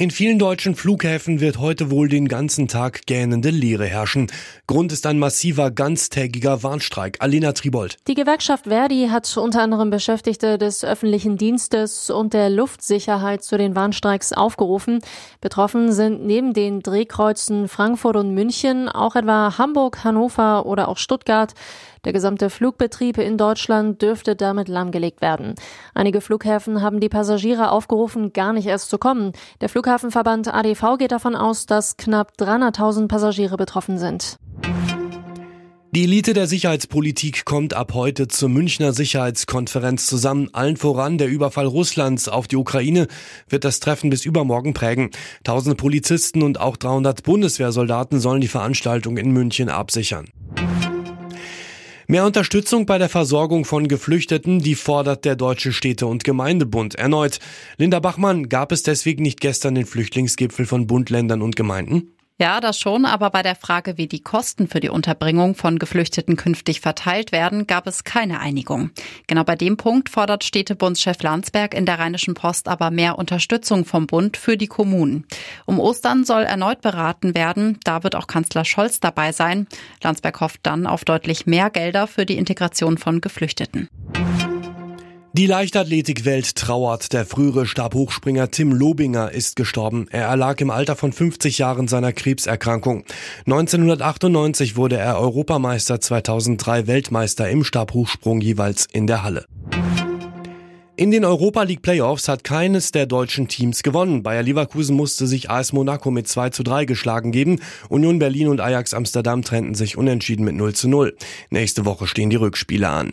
In vielen deutschen Flughäfen wird heute wohl den ganzen Tag gähnende Leere herrschen. Grund ist ein massiver ganztägiger Warnstreik. Alena Tribold. Die Gewerkschaft Verdi hat unter anderem Beschäftigte des öffentlichen Dienstes und der Luftsicherheit zu den Warnstreiks aufgerufen. Betroffen sind neben den Drehkreuzen Frankfurt und München auch etwa Hamburg, Hannover oder auch Stuttgart. Der gesamte Flugbetrieb in Deutschland dürfte damit lahmgelegt werden. Einige Flughäfen haben die Passagiere aufgerufen, gar nicht erst zu kommen. Der Flughafenverband ADV geht davon aus, dass knapp 300.000 Passagiere betroffen sind. Die Elite der Sicherheitspolitik kommt ab heute zur Münchner Sicherheitskonferenz zusammen. Allen voran der Überfall Russlands auf die Ukraine wird das Treffen bis übermorgen prägen. Tausende Polizisten und auch 300 Bundeswehrsoldaten sollen die Veranstaltung in München absichern. Mehr Unterstützung bei der Versorgung von Geflüchteten, die fordert der Deutsche Städte- und Gemeindebund erneut. Linda Bachmann, gab es deswegen nicht gestern den Flüchtlingsgipfel von Bund, Ländern und Gemeinden? Ja, das schon, aber bei der Frage, wie die Kosten für die Unterbringung von Geflüchteten künftig verteilt werden, gab es keine Einigung. Genau bei dem Punkt fordert Städtebundschef Landsberg in der Rheinischen Post aber mehr Unterstützung vom Bund für die Kommunen. Um Ostern soll erneut beraten werden, da wird auch Kanzler Scholz dabei sein. Landsberg hofft dann auf deutlich mehr Gelder für die Integration von Geflüchteten. Die Leichtathletikwelt trauert. Der frühere Stabhochspringer Tim Lobinger ist gestorben. Er erlag im Alter von 50 Jahren seiner Krebserkrankung. 1998 wurde er Europameister, 2003 Weltmeister im Stabhochsprung jeweils in der Halle. In den Europa League Playoffs hat keines der deutschen Teams gewonnen. Bayer Leverkusen musste sich AS Monaco mit 2 zu 3 geschlagen geben. Union Berlin und Ajax Amsterdam trennten sich unentschieden mit 0 zu 0. Nächste Woche stehen die Rückspiele an.